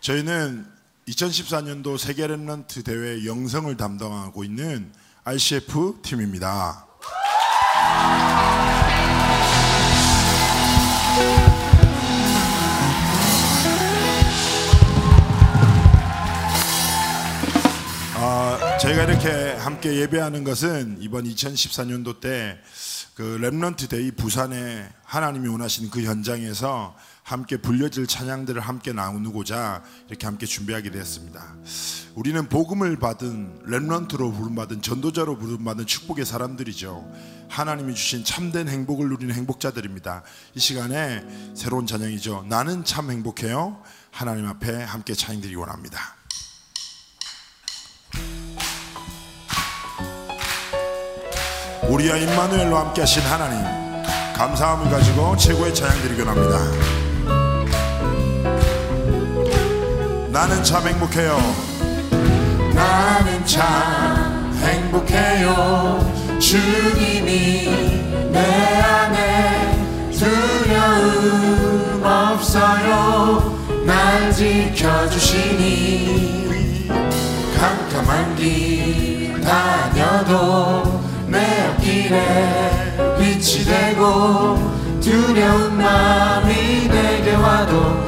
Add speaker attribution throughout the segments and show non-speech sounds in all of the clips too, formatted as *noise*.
Speaker 1: 저희는 2014년도 세계 Remnant 대회 영성을 담당하고 있는 RCF 팀입니다. 아, 저희가 이렇게 함께 예배하는 것은 이번 2014년도 때 그 Remnant 대회 부산에 하나님이 원하시는 그 현장에서 함께 불려질 찬양들을 함께 나누고자 이렇게 함께 준비하게 되었습니다. 우리는 복음을 받은 랩런트로 부름받은 전도자로 부름받은 축복의 사람들이죠. 하나님이 주신 참된 행복을 누리는 행복자들입니다. 이 시간에 새로운 찬양이죠. 나는 참 행복해요. 하나님 앞에 함께 찬양드리기 원합니다. 우리와 임마누엘로 함께 하신 하나님 감사함을 가지고 최고의 찬양 드리곤 합니다 나는 참 행복해요.
Speaker 2: 나는 참 행복해요. 주님이 내 안에 두려움 없어요. 날 지켜주시니 캄캄한 길 다녀도 내 앞길에 빛이 되고 두려운 마음이 내게 와도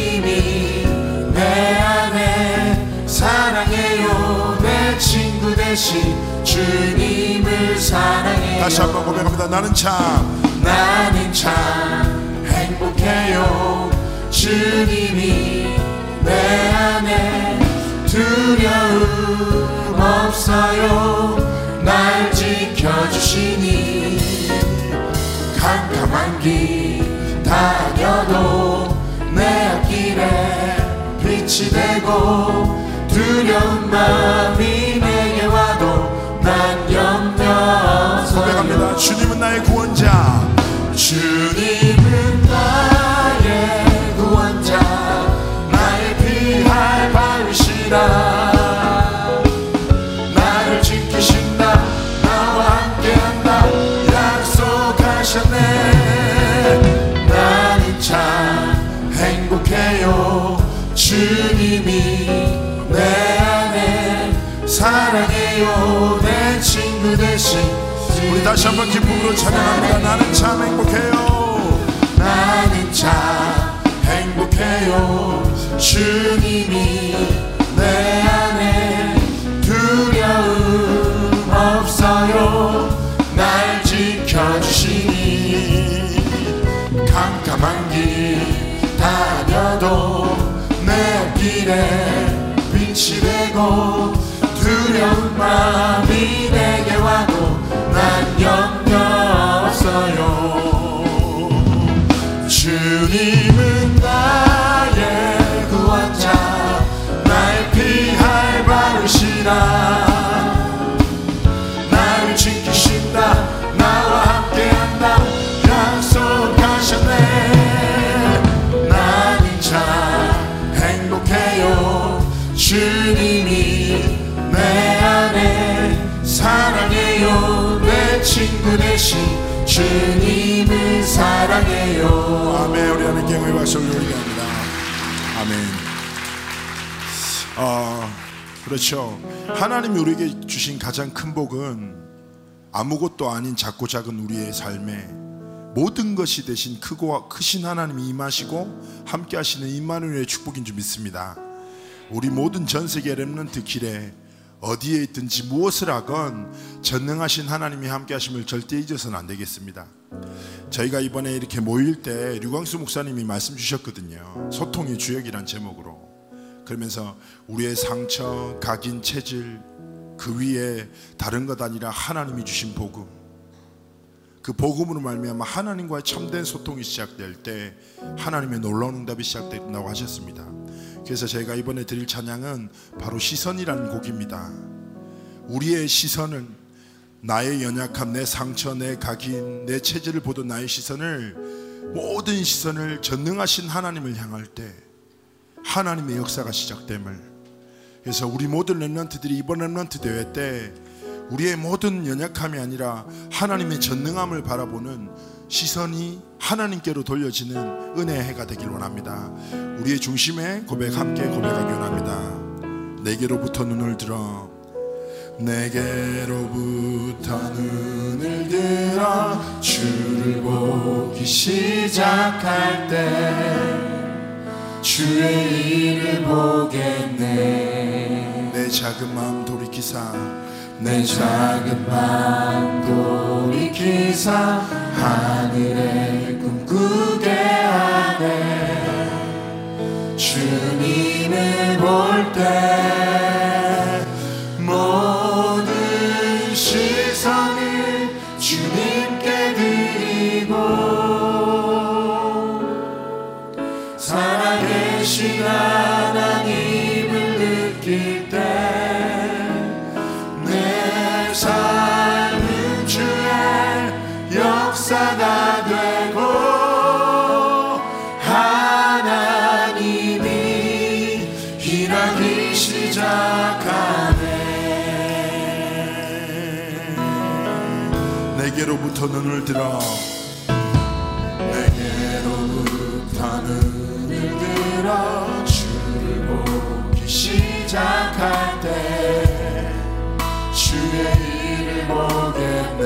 Speaker 2: 대신 주님을 사랑해요.
Speaker 1: 다시 한번 고백합니다. 나는 참.
Speaker 2: 나는 참 행복해요. 주님이 내 안에 두려움 없어요. 날 지켜주시니 캄캄한 길 다녀도 내 앞길에 빛이 되고 두려운 마음이 내게 와도 난 염려
Speaker 1: 고백합니다. 주님은 나의 구원자.
Speaker 2: 주님은 나의 구원자. 나의 피할 바위시라 나를 지키신다. 나와 함께한다. 약속하셨네. 나는 참 행복해요. 주
Speaker 1: 우리 다시 한번 기쁨으로 찬양합니다. 나는 참 행복해요.
Speaker 2: 나는 참 행복해요. 주님이 내 내 친구 대신 주님을 사랑해요.
Speaker 1: 아멘. 우리 하나님께 영광의 박수를 올리게 합니다. 아멘. 어, 그렇죠. 하나님이 우리에게 주신 가장 큰 복은 아무것도 아닌 작고 작은 우리의 삶에 모든 것이 대신 크고 크신 하나님이 임하시고 함께 하시는 임마누엘의 축복인 줄 믿습니다. 우리 모든 전 세계 렘넌트 길에 어디에 있든지 무엇을 하건 전능하신 하나님이 함께 하심을 절대 잊어서는 안 되겠습니다. 저희가 이번에 이렇게 모일 때 류광수 목사님이 말씀 주셨거든요. 소통의 주역이란 제목으로. 그러면서 우리의 상처, 각인 체질 그 위에 다른 것 아니라 하나님이 주신 복음. 그 복음으로 말미암아 하나님과의 참된 소통이 시작될 때 하나님의 놀라운 응답이 시작된다고 하셨습니다. 그래서 제가 이번에 드릴 찬양은 바로 시선이라는 곡입니다.
Speaker 2: 우리의 시선은 나의 연약함, 내 상처, 내 각인, 내 체질을 보던 나의 시선을 모든 시선을 전능하신 하나님을 향할 때 하나님의 역사가 시작됨을 그래서 우리 모든 Remnant들이 이번 Remnant 대회 때 우리의 모든 연약함이 아니라 하나님의 전능함을 바라보는 시선이 하나님께로 돌려지는 은혜의 해가 되길 원합니다. 우리의 중심에 고백 함께 고백하기 원합니다. 내게로부터 눈을 들어 내게로부터 눈을 들어 주를 보기 시작할 때 주의 일을 보겠네 내 작은 마음 돌이키사 내 작은 마음 돌이키사 하늘에 꿈꾸게 하네. 주님을 볼때 내게로부터 눈을 들어 내게로부터 눈을 들어 주를 보기 시작할 때 주의 일을 보겠네.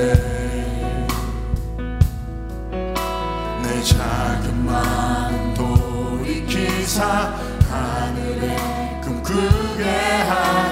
Speaker 2: 내 작은 마음 돌이키사 하늘에 꿈꾸게 하네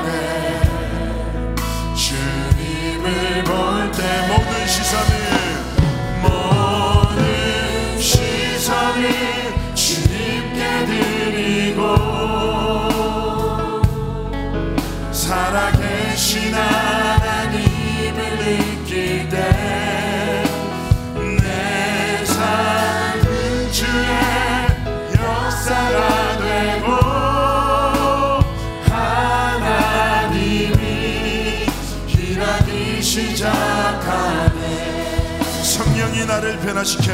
Speaker 2: 변화시켜.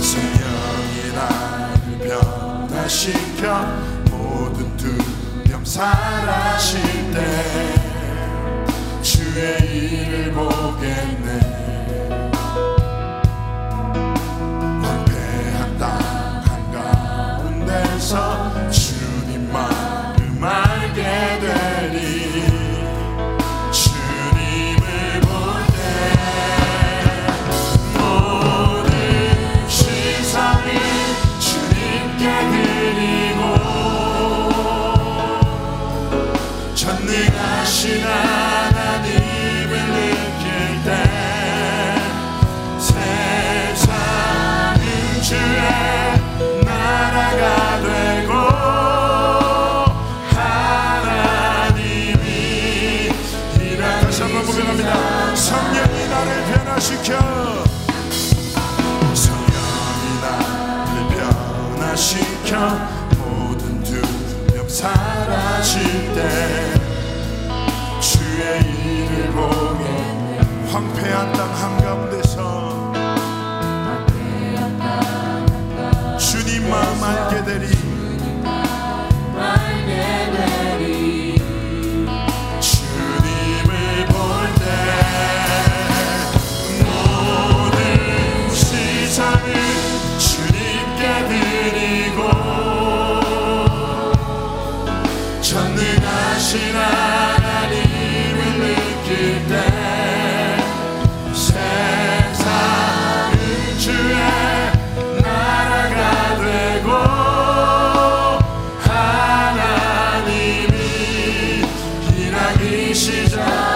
Speaker 2: 성령이 나를 변화시켜. 모든 두려움 사라질 때 주의 일을 보겠네 일하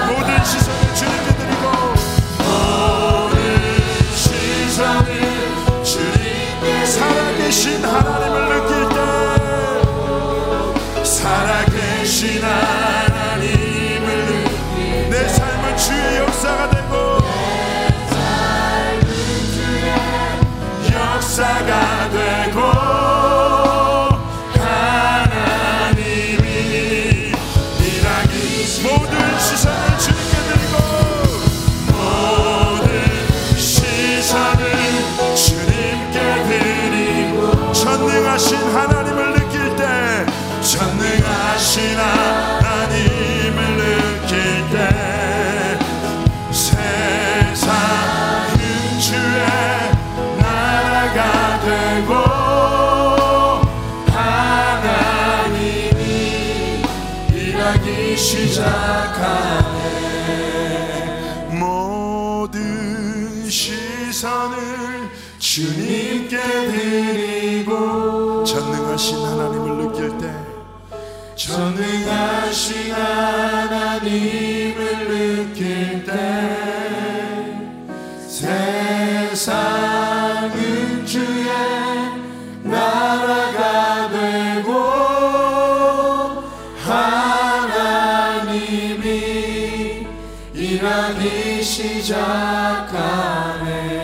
Speaker 2: 시작하네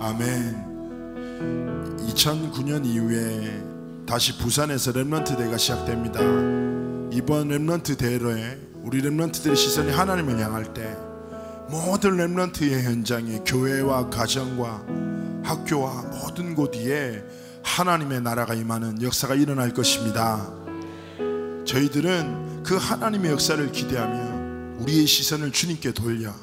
Speaker 1: 아멘 2009년 이후에 다시 부산에서 렘넌트 대회가 시작됩니다. 이번 렘넌트 대회에 우리 렘넌트들의 시선이 하나님을 향할 때 모든 렘넌트의 현장에 교회와 가정과 학교와 모든 곳 위에 하나님의 나라가 임하는 역사가 일어날 것입니다. 저희들은 그 하나님의 역사를 기대하며 우리의 시선을 주님께 돌려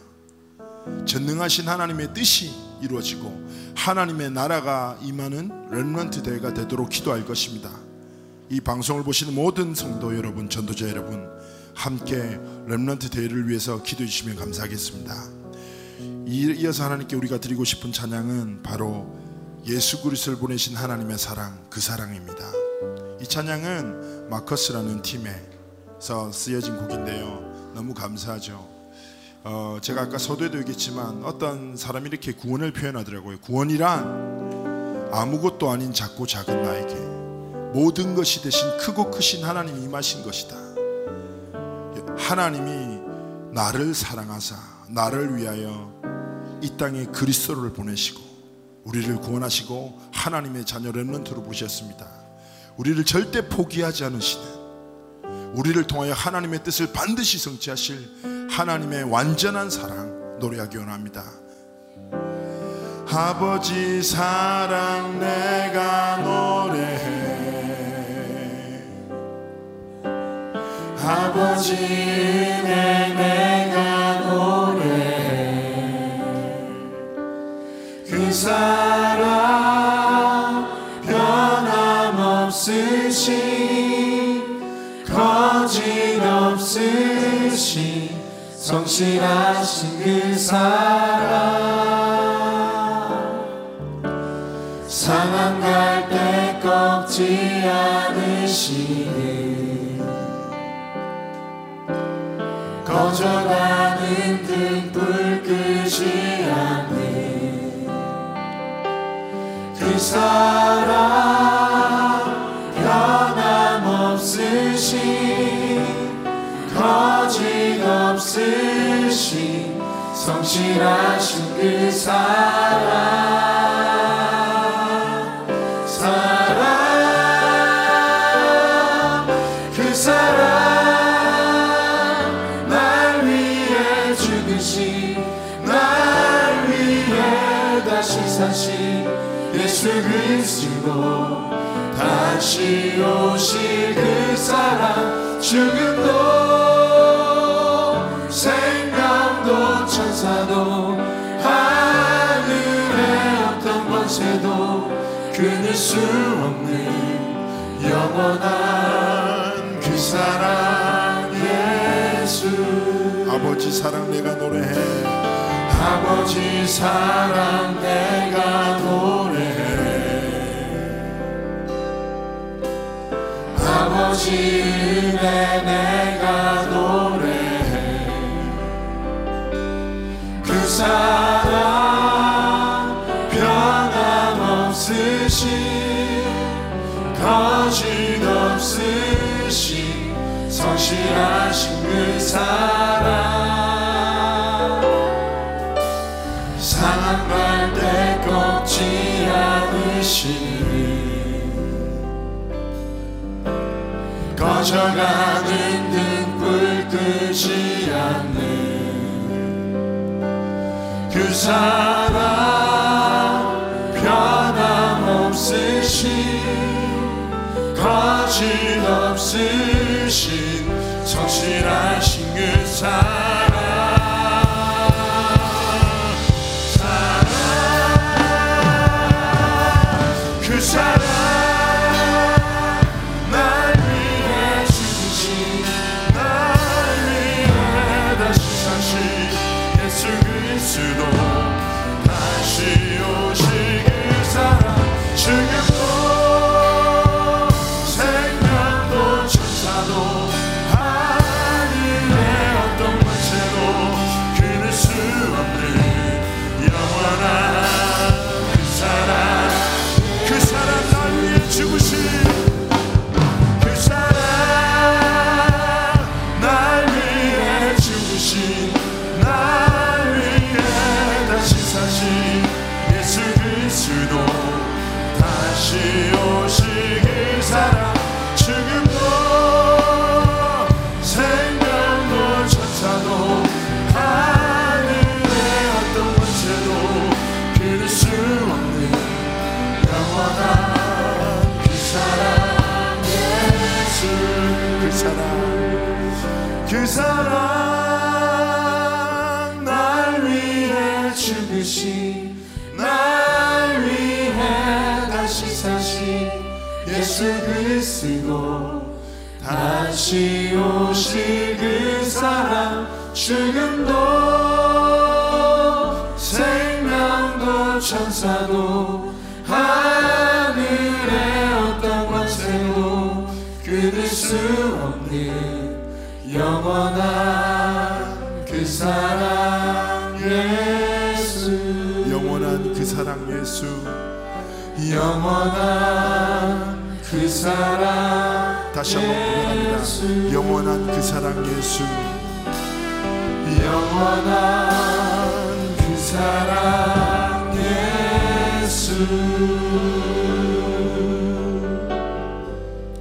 Speaker 1: 전능하신 하나님의 뜻이 이루어지고 하나님의 나라가 임하는 렘런트 대회가 되도록 기도할 것입니다. 이 방송을 보시는 모든 성도 여러분, 전도자 여러분, 함께 렘런트 대회를 위해서 기도해 주시면 감사하겠습니다. 이어서 하나님께 우리가 드리고 싶은 찬양은 바로 예수 그리스도를 보내신 하나님의 사랑, 그 사랑입니다. 이 찬양은 마커스라는 팀에서 쓰여진 곡인데요. 너무 감사하죠. 어, 제가 아까 서두에도 얘기했지만 어떤 사람이 이렇게 구원을 표현하더라고요. 구원이란 아무것도 아닌 작고 작은 나에게 모든 것이 대신 크고 크신 하나님이 임하신 것이다. 하나님이 나를 사랑하사 나를 위하여 이 땅에 그리스도를 보내시고 우리를 구원하시고 하나님의 자녀 렘넌트로 보셨습니다. 우리를 절대 포기하지 않으시는 우리를 통하여 하나님의 뜻을 반드시 성취하실 하나님의 완전한 사랑 노래하기 원합니다. 아버지 사랑 내가 노래해
Speaker 2: 아버지 은혜 내가 노래해 그 사랑 성실하신 그 사랑 상한 갈때 꺾지 않으시는 거져가는 등불 끄지 않는 그 사랑 성실하신 그 사랑 사랑 그 사랑 날 위해 죽으신 날 위해 다시 사신 예수 그리스도. 다시 오실 그 사랑 죽음도 수 없는 영원한 그 사랑 예수.
Speaker 1: 아버지 사랑 내가 노래해.
Speaker 2: 아버지 사랑 내가 노래해. 아버지 은혜 내가 노래해. 그 사랑 성실하신 그 사랑. 상한 갈때 꺾지 않으시는 꺼져가는 등불 끄지 않는 그 사랑 변함없으신 거짓 없으신 성실 하신 그 사랑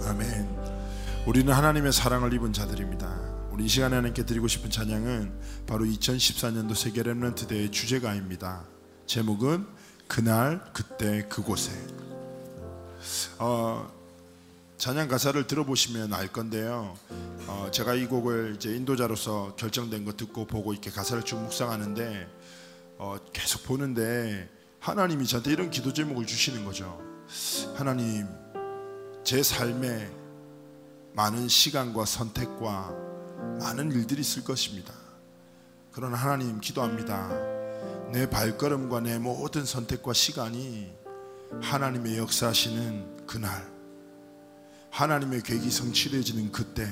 Speaker 1: 아멘. 우리는 하나님의 사랑을 입은 자들입니다. 우리 이 시간에 하나님께 드리고 싶은 찬양은 바로 2014년도 세계 Remnant 대회 주제가입니다. 제목은 그날 그때 그곳에. 어, 찬양 가사를 들어보시면 알 건데요. 어, 제가 이 곡을 이제 인도자로서 결정된 거 듣고 보고 이렇게 가사를 쭉 묵상하는데 어, 계속 보는데 하나님이 저한테 이런 기도 제목을 주시는 거죠. 하나님, 제 삶에 많은 시간과 선택과 많은 일들이 있을 것입니다. 그러나 하나님 기도합니다. 내 발걸음과 내 모든 선택과 시간이 하나님의 역사하시는 그날 하나님의 계획이 성취되어지는 그때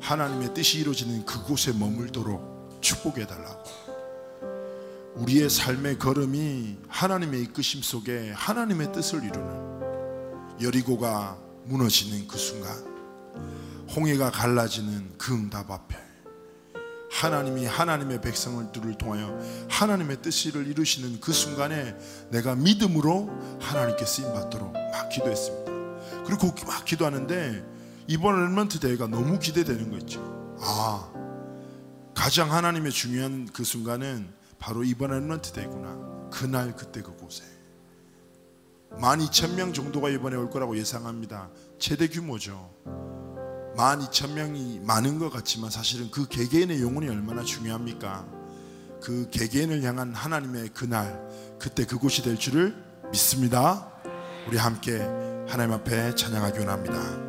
Speaker 1: 하나님의 뜻이 이루어지는 그곳에 머물도록 축복해 달라고 우리의 삶의 걸음이 하나님의 이끄심 속에 하나님의 뜻을 이루는 여리고가 무너지는 그 순간 홍해가 갈라지는 그 응답 앞에 하나님이 하나님의 백성들을 통하여 하나님의 뜻을 이루시는 그 순간에 내가 믿음으로 하나님께 쓰임 받도록 막 기도했습니다. 그리고 막 기도하는데 이번 렘런트 대회가 너무 기대되는 거 있죠. 아, 가장 하나님의 중요한 그 순간은 바로 이번 렘런트 대회구나. 그날 그때 그곳에 12,000명 정도가 이번에 올 거라고 예상합니다. 최대 규모죠. 12,000명이 많은 것 같지만 사실은 그 개개인의 영혼이 얼마나 중요합니까? 그 개개인을 향한 하나님의 그날, 그때 그곳이 될 줄을 믿습니다. 우리 함께 하나님 앞에 찬양하기 원합니다.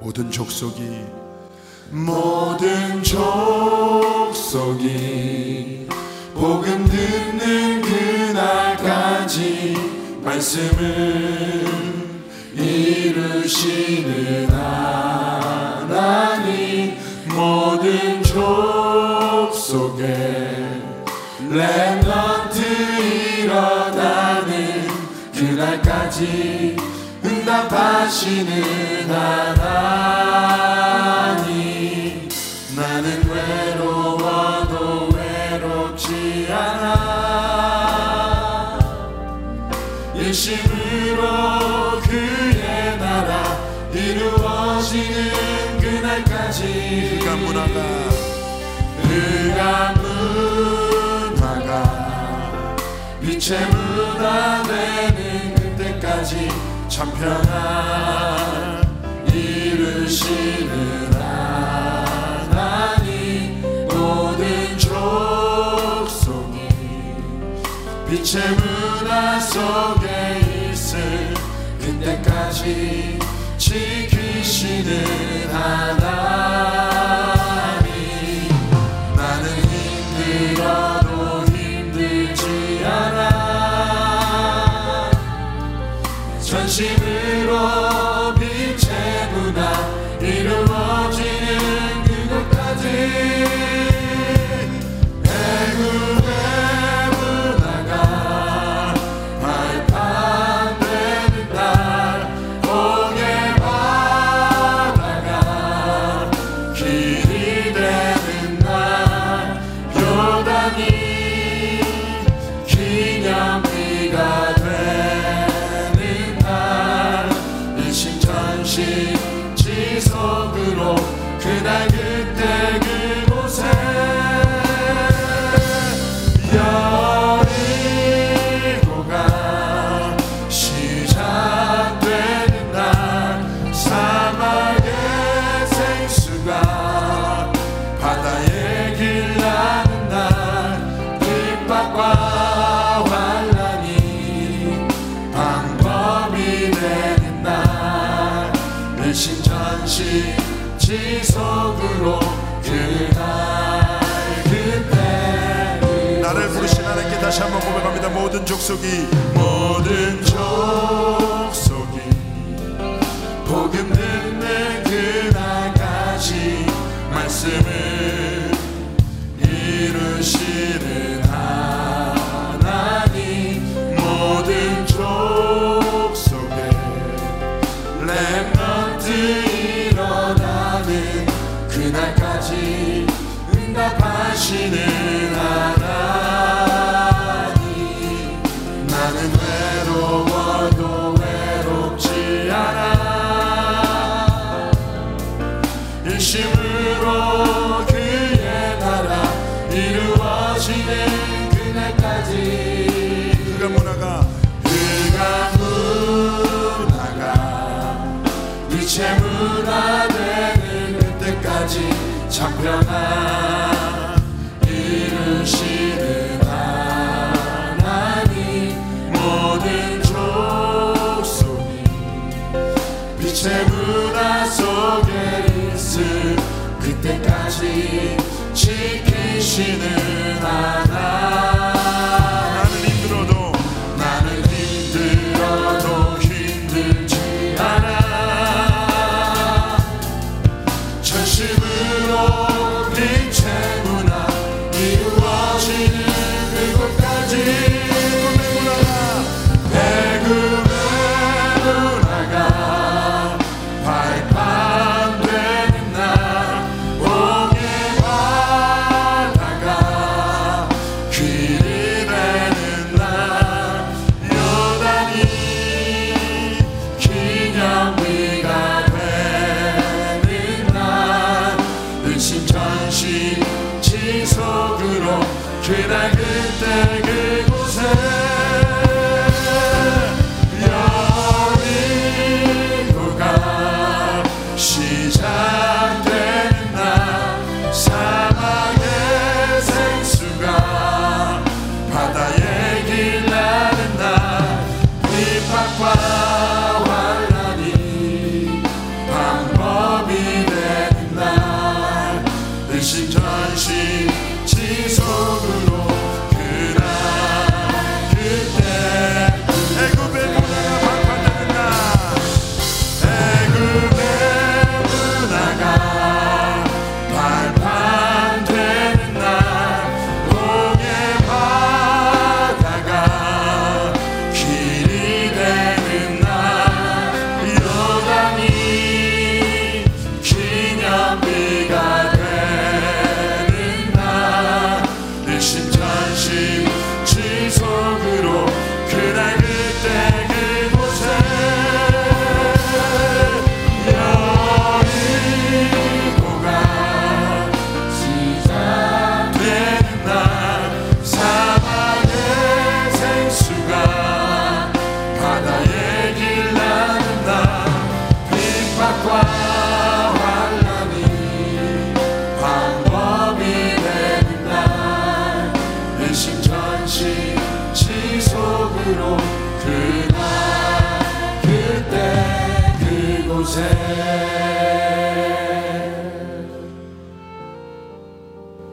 Speaker 1: 모든 족속이
Speaker 2: 모든 족속이 복음 듣는 그날까지 말씀을 이루시는 하나님 모든 족속에 렘넌트 일어나는 그날까지 응답하시는 하나님
Speaker 1: 그가 문화가.
Speaker 2: 빛의 문화 되는 그때까지 참 평안 이루시는 하나님 모든 족속이 빛의 문화 속에 있을 그때까지 지키시는 하나님
Speaker 1: 고백합니다. 모든 족속이
Speaker 2: 모든 족속이. 복음 듣는 그날까지 말씀을 이루시는 창평한 이루시는 하나님 모든 족속이 빛의 문화 속에 있을 그때까지 지키시는 하나님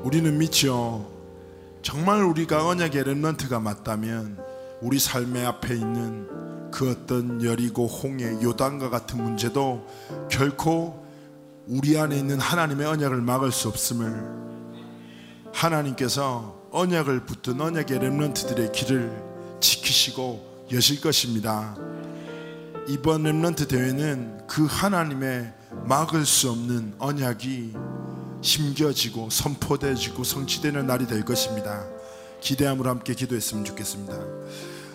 Speaker 1: 우리는 믿죠. 정말 우리가 언약의 렘넌트가 맞다면 우리 삶의 앞에 있는 그 어떤 여리고 홍해 요단과 같은 문제도 결코 우리 안에 있는 하나님의 언약을 막을 수 없음을 하나님께서 언약을 붙든 언약의 렘넌트들의 길을 지키시고 여실 것입니다. 이번 렘넌트 대회는 그 하나님의 막을 수 없는 언약이 심겨지고 선포되어지고 성취되는 날이 될 것입니다. 기대함으로 함께 기도했으면 좋겠습니다.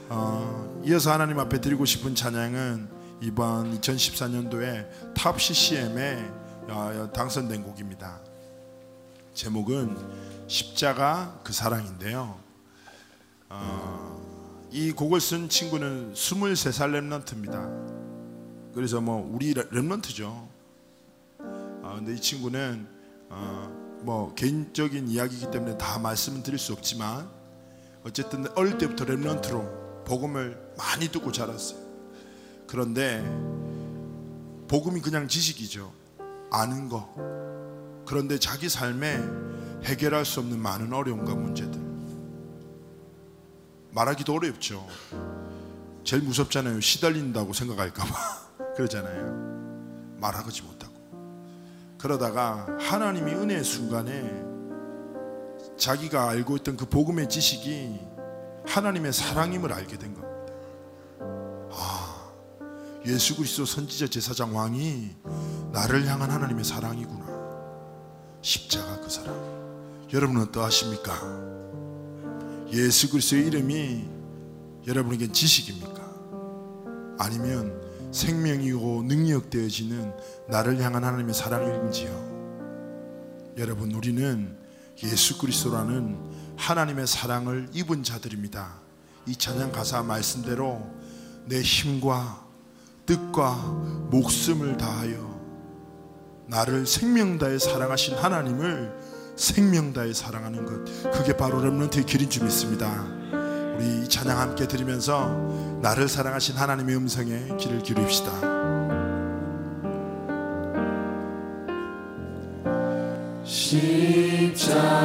Speaker 1: 어, 이어서 하나님 앞에 드리고 싶은 찬양은 이번 2014년도에 top CCM에 어, 당선된 곡입니다. 제목은 십자가 그 사랑인데요. 어, 이 곡을 쓴 친구는 23살 Remnant입니다. 그래서 뭐 우리 Remnant죠. 어, 근데 이 친구는 어, 뭐 개인적인 이야기이기 때문에 다 말씀을 드릴 수 없지만 어쨌든 어릴 때부터 랩런트로 복음을 많이 듣고 자랐어요. 그런데 복음이 그냥 지식이죠. 아는 거. 그런데 자기 삶에 해결할 수 없는 많은 어려움과 문제들. 말하기도 어렵죠. 제일 무섭잖아요. 시달린다고 생각할까봐 *laughs* 그러잖아요. 말하지 못하고 그러다가 하나님이 은혜의 순간에 자기가 알고 있던 그 복음의 지식이 하나님의 사랑임을 알게 된 겁니다. 아, 예수 그리스도 선지자 제사장 왕이 나를 향한 하나님의 사랑이구나. 십자가 그 사랑. 여러분은 어떠하십니까? 예수 그리스도의 이름이 여러분에겐 지식입니까? 아니면 생명이고 능력되어지는 나를 향한 하나님의 사랑인지요? 여러분 우리는 예수 그리스도라는 하나님의 사랑을 입은 자들입니다. 이 찬양 가사 말씀대로 내 힘과 뜻과 목숨을 다하여 나를 생명 다해 사랑하신 하나님을 생명 다해 사랑하는 것 그게 바로 렘넌트의 길인 줄 믿습니다. 우리 이 찬양 함께 들으면서 나를 사랑하신 하나님의 음성에 귀를 기울입시다.
Speaker 2: 십자가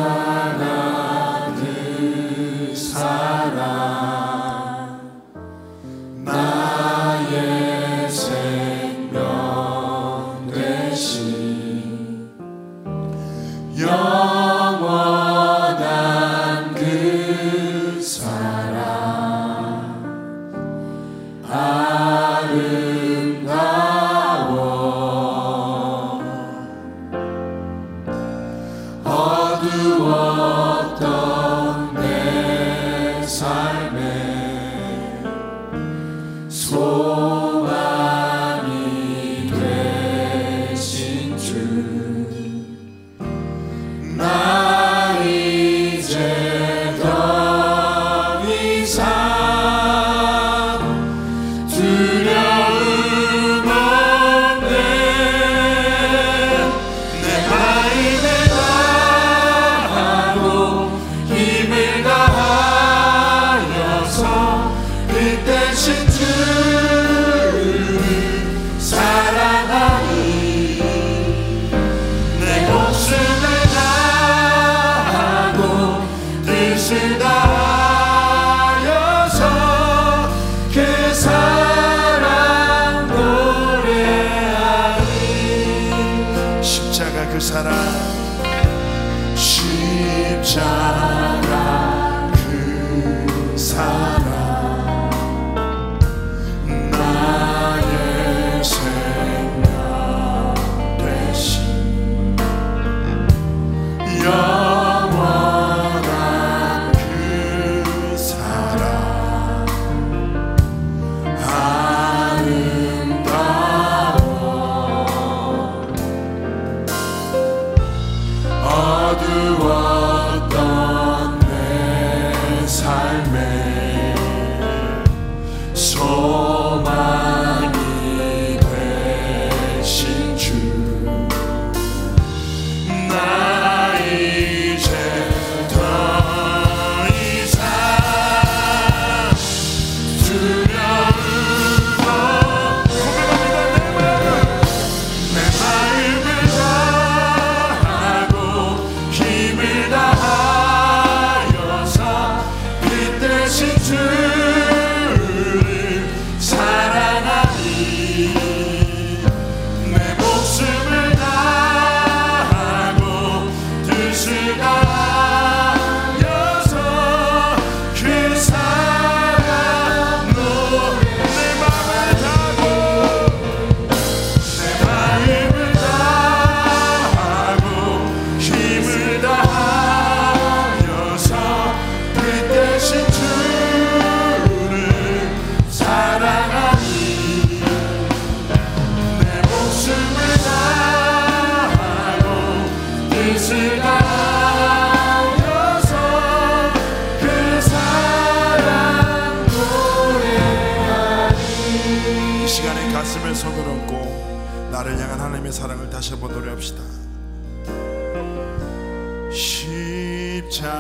Speaker 1: 십자가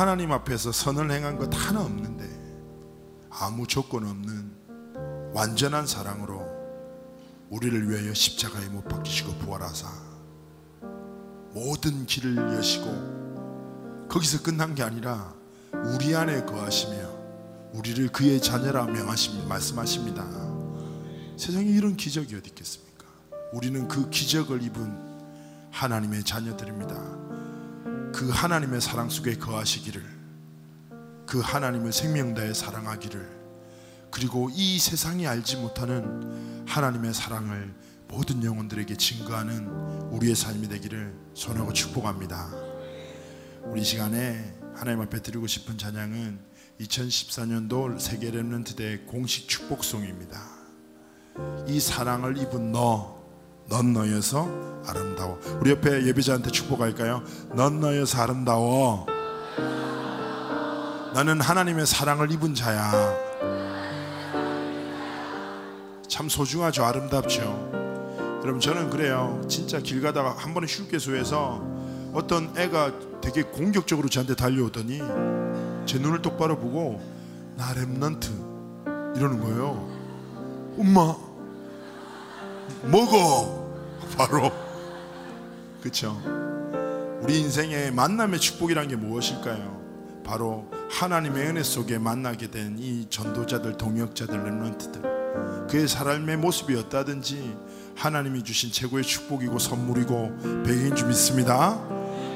Speaker 1: 하나님 앞에서 선을 행한 것 하나 없는데 아무 조건 없는 완전한 사랑으로 우리를 위하여 십자가에 못 박히시고 부활하사 모든 길을 여시고 거기서 끝난 게 아니라 우리 안에 거하시며 우리를 그의 자녀라 명하십니다 말씀하십니다. 세상에 이런 기적이 어디 있겠습니까? 우리는 그 기적을 입은 하나님의 자녀들입니다. 그 하나님의 사랑 속에 거하시기를, 그 하나님을 생명 다해 사랑하기를, 그리고 이 세상이 알지 못하는 하나님의 사랑을 모든 영혼들에게 증거하는 우리의 삶이 되기를 소원하고 축복합니다. 우리 시간에 하나님 앞에 드리고 싶은 찬양은 2014년도 세계 랩런트 대 공식 축복송입니다. 이 사랑을 입은 너, 넌 너여서 아름다워. 우리 옆에 예배자한테 축복할까요? 넌 너여서 아름다워. 나는 하나님의 사랑을 입은 자야. 참 소중하죠, 아름답죠. 여러분 저는 그래요. 진짜 길 가다가 한 번에 휴게소에서 어떤 애가 되게 공격적으로 저한테 달려오더니 제 눈을 똑바로 보고 나 랩런트 이러는 거예요. 엄마 먹어 바로 그쵸? 우리 인생의 만남의 축복이란 게 무엇일까요? 바로 하나님의 은혜 속에 만나게 된 이 전도자들 동역자들 렘런트들. 그의 삶의 모습이 었다든지 하나님이 주신 최고의 축복이고 선물이고 배경인 줄 믿습니다.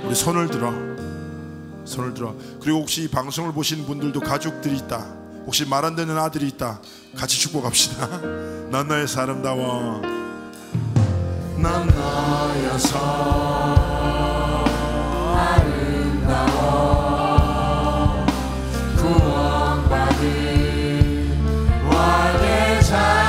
Speaker 1: 우리 손을 들어. 손을 들어. 그리고 혹시 이 방송을 보시는 분들도 가족들이 있다. 혹시 말안 되는 아들이 있다. 같이 축복합시다. *laughs* 난 너의 아름다워 난 너여서 아름다워 구원받은 왕의 자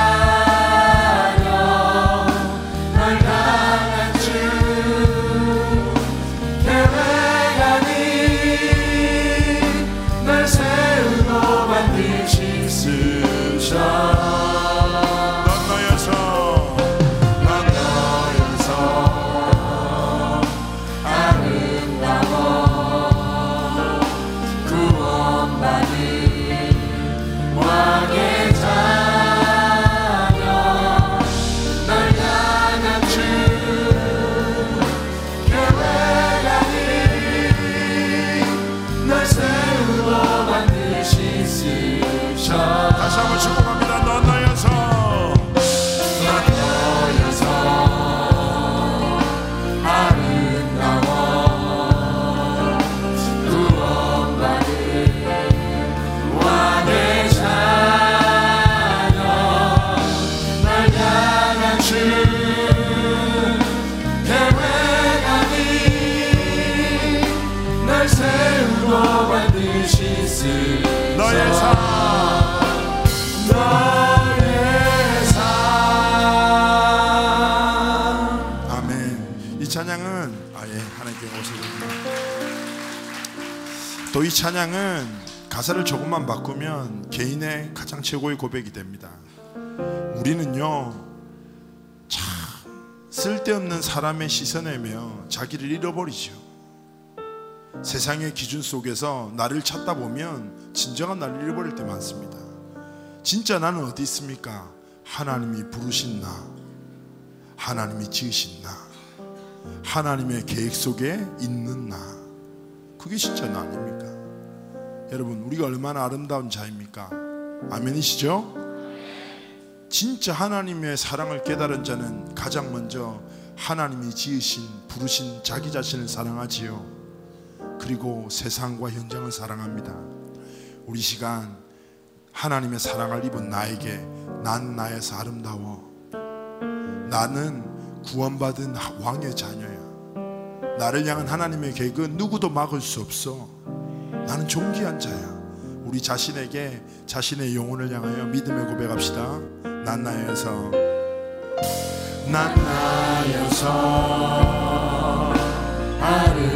Speaker 1: 최고의 고백이 됩니다 우리는요 쓸데없는 사람의 시선에며 자기를 잃어버리죠. 세상의 기준 속에서 나를 찾다 보면 진정한 나를 잃어버릴 때 많습니다. 진짜 나는 어디 있습니까? 하나님이 부르신 나, 하나님이 지으신 나, 하나님의 계획 속에 있는 나. 그게 진짜 나 아닙니까? 여러분, 우리가 얼마나 아름다운 자입니까? 아멘이시죠? 진짜 하나님의 사랑을 깨달은 자는 가장 먼저 하나님이 지으신 부르신 자기 자신을 사랑하지요. 그리고 세상과 현장을 사랑합니다. 우리 시간 하나님의 사랑을 입은 나에게 난 나에서 아름다워. 나는 구원받은 왕의 자녀야. 나를 향한 하나님의 계획은 누구도 막을 수 없어. 나는 존귀한 자야. 우리 자신에게 자신의 영혼을 향하여 믿음의 고백합시다. 난 나여서 난 나여서
Speaker 2: 아름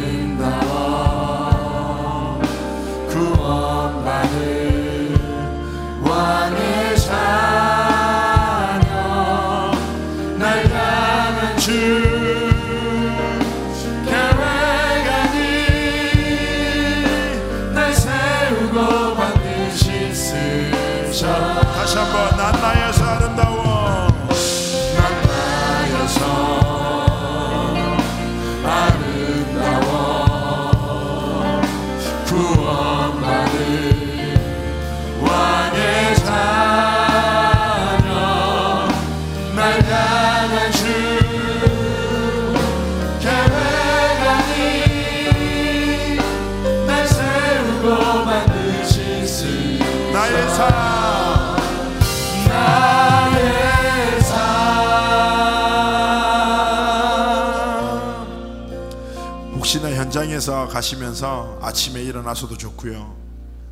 Speaker 1: 현장에서 가시면서 아침에 일어나서도 좋고요.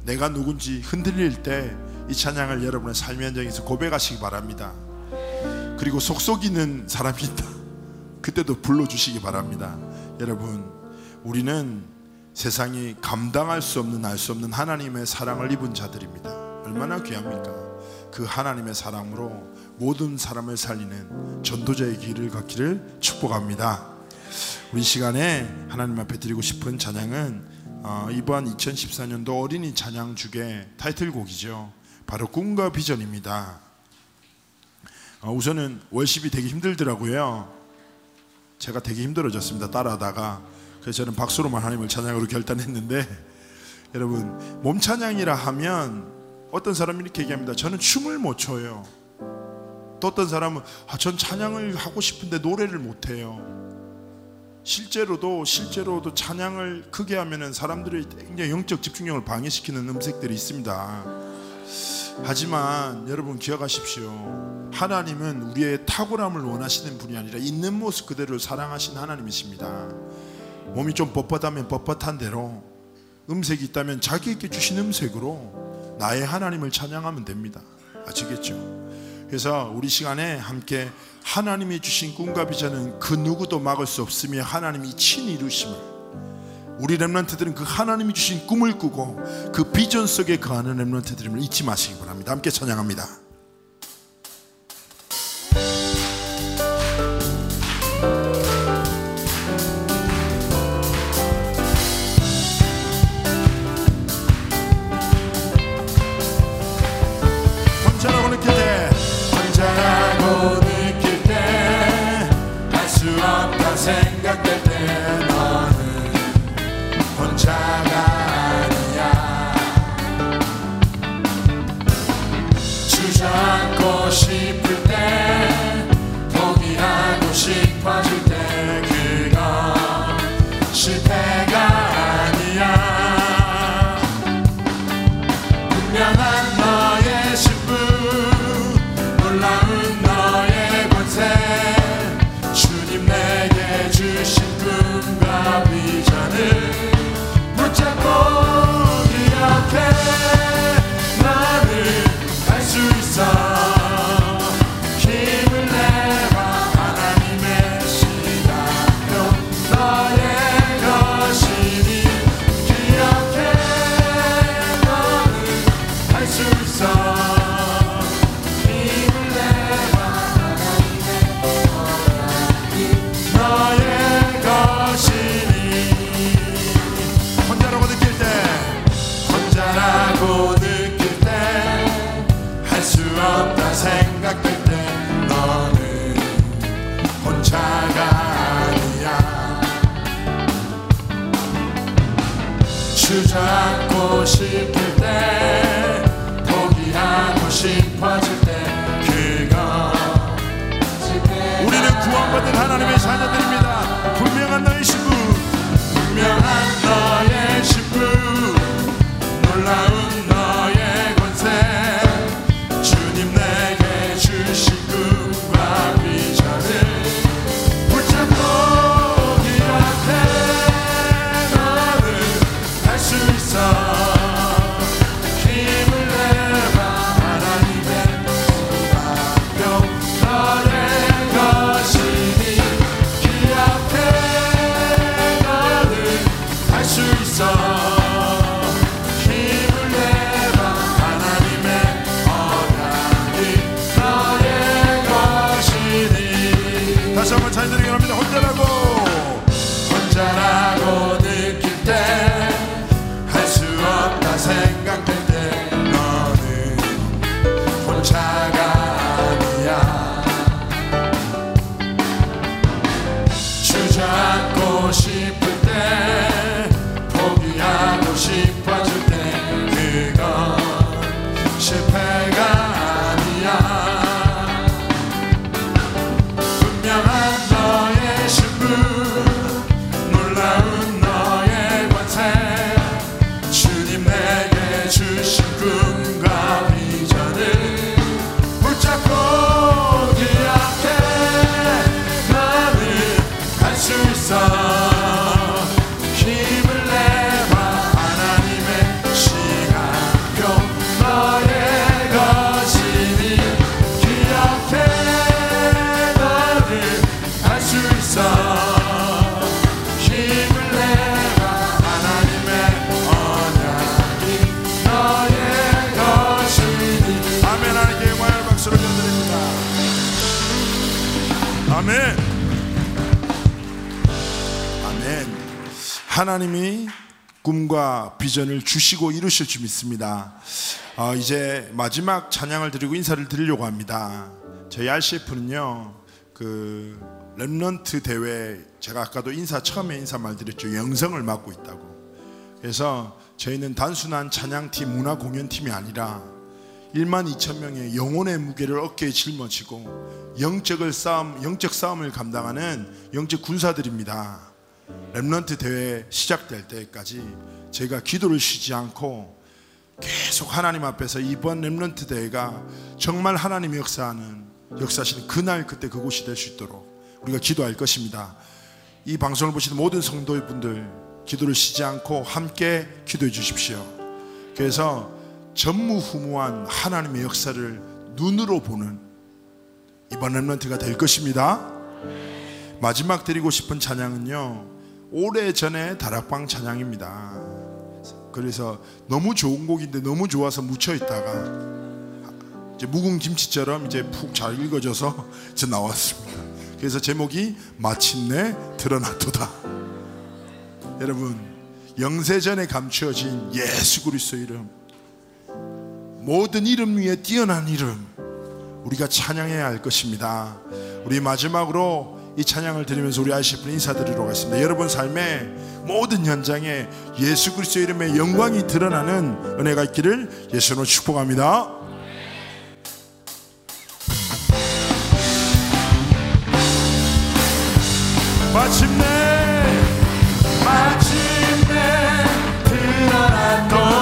Speaker 1: 내가 누군지 흔들릴 때 이 찬양을 여러분의 삶의 현장에서 고백하시기 바랍니다. 그리고 속속이는 사람이 있다. *laughs* 그때도 불러주시기 바랍니다. 여러분, 우리는 세상이 감당할 수 없는 알 수 없는 하나님의 사랑을 입은 자들입니다. 얼마나 귀합니까? 그 하나님의 사랑으로 모든 사람을 살리는 전도자의 길을 걷기를 축복합니다. 우리 시간에 하나님 앞에 드리고 싶은 찬양은 어, 이번 2014년도 어린이 찬양 주의 타이틀곡이죠. 바로 꿈과 비전입니다. 어, 우선은 월십이 되게 힘들더라고요. 제가 되게 힘들어졌습니다. 따라하다가 그래서 저는 박수로만 하나님을 찬양으로 결단했는데 *laughs* 여러분 몸 찬양이라 하면 어떤 사람이 이렇게 얘기합니다. 저는 춤을 못 춰요. 또 어떤 사람은 아, 전 찬양을 하고 싶은데 노래를 못 해요. 실제로도 실제로도 찬양을 크게 하면은 사람들이 굉장히 영적 집중력을 방해시키는 음색들이 있습니다. 하지만 여러분 기억하십시오. 하나님은 우리의 탁월함을 원하시는 분이 아니라 있는 모습 그대로 사랑하신 하나님이십니다. 몸이 좀 뻣뻣하면 뻣뻣한 대로 음색이 있다면 자기에게 주신 음색으로 나의 하나님을 찬양하면 됩니다. 아시겠죠? 그래서 우리 시간에 함께 하나님이 주신 꿈과 비전은 그 누구도 막을 수 없으며 하나님이 친히 이루심을 우리 렘런트들은 그 하나님이 주신 꿈을 꾸고 그 비전 속에 거하는 렘런트들임을 잊지 마시기 바랍니다. 함께 찬양합니다.
Speaker 2: 주저앉고 싶을 때 포기하고 싶어질 하나님이 꿈과 비전을
Speaker 1: 주시고 이루실 줄 믿습니다. 어, 이제 마지막 찬양을 드리고 인사를 드리려고 합니다. 저희 RCF는요, 그 랩런트 대회 제가 아까도 인사 처음에 인사 말드렸죠. 영성을 맡고 있다고. 그래서 저희는 단순한 찬양팀, 문화 공연팀이 아니라 1만 2천 명의 영혼의 무게를 어깨에 짊어지고 영적을 싸움, 영적 싸움을 감당하는 영적 군사들입니다. 렘넌트 대회 시작될 때까지 제가 기도를 쉬지 않고 계속 하나님 앞에서 이번 렘넌트 대회가 정말 하나님이 역사하는 역사하시는 그날 그때 그곳이 될 수 있도록 우리가 기도할 것입니다. 이 방송을 보시는 모든 성도분들 기도를 쉬지 않고 함께 기도해 주십시오. 그래서 전무후무한 하나님의 역사를 눈으로 보는 이번 렘넌트가 될 것입니다. 마지막 드리고 싶은 찬양은요. 오래 전에 다락방 찬양입니다. 그래서 너무 좋은 곡인데 너무 좋아서 묻혀 있다가 이제 묵은 김치처럼 이제 푹 잘 읽어져서 *laughs* 이제 나왔습니다. 그래서 제목이 마침내 드러났도다. 여러분 영세전에 감추어진 예수 그리스도 이름 모든 이름 위에 뛰어난 이름 우리가 찬양해야 할 것입니다. 우리 마지막으로 이 찬양을 드리면서 우리 아시분 인사드리러 가겠습니다. 여러분 삶의 모든 현장에 예수 그리스도 이름의 영광이 드러나는 은혜가 있기를 예수로 축복합니다. 마침내
Speaker 2: 마침내 드러난도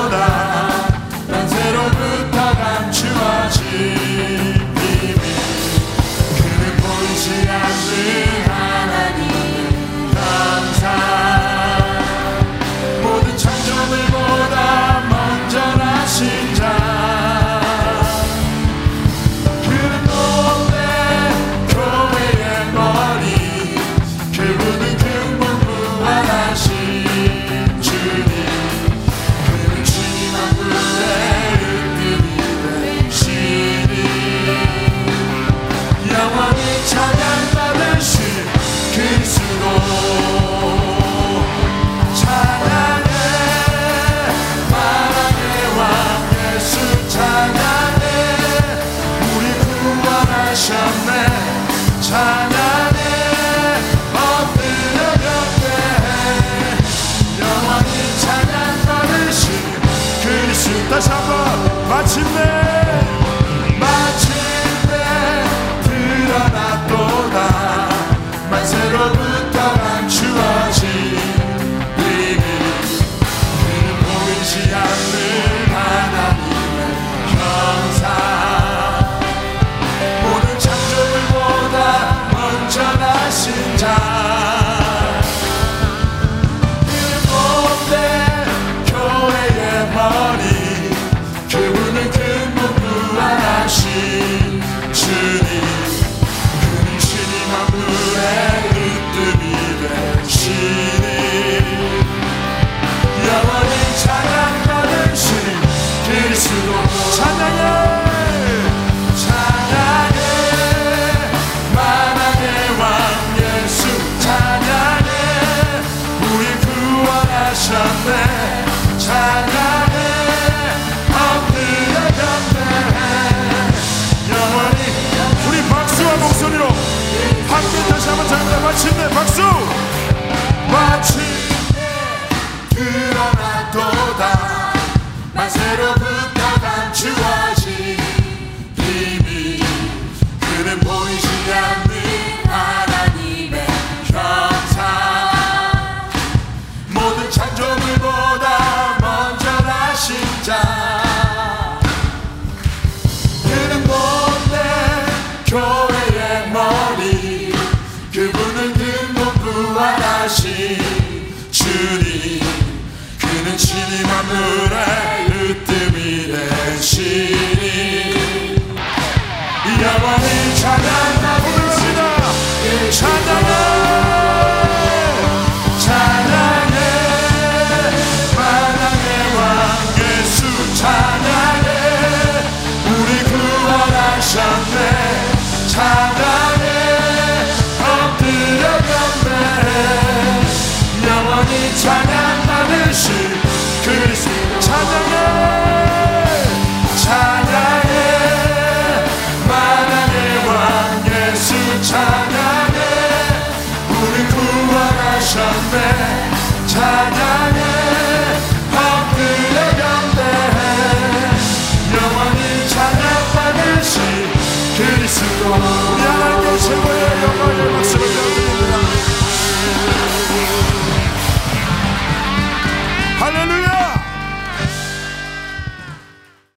Speaker 1: 마침내 박수!
Speaker 2: 마침내 드러나도다. 만세로 붙 하늘의 으뜸이 되시니 영원히 찬양.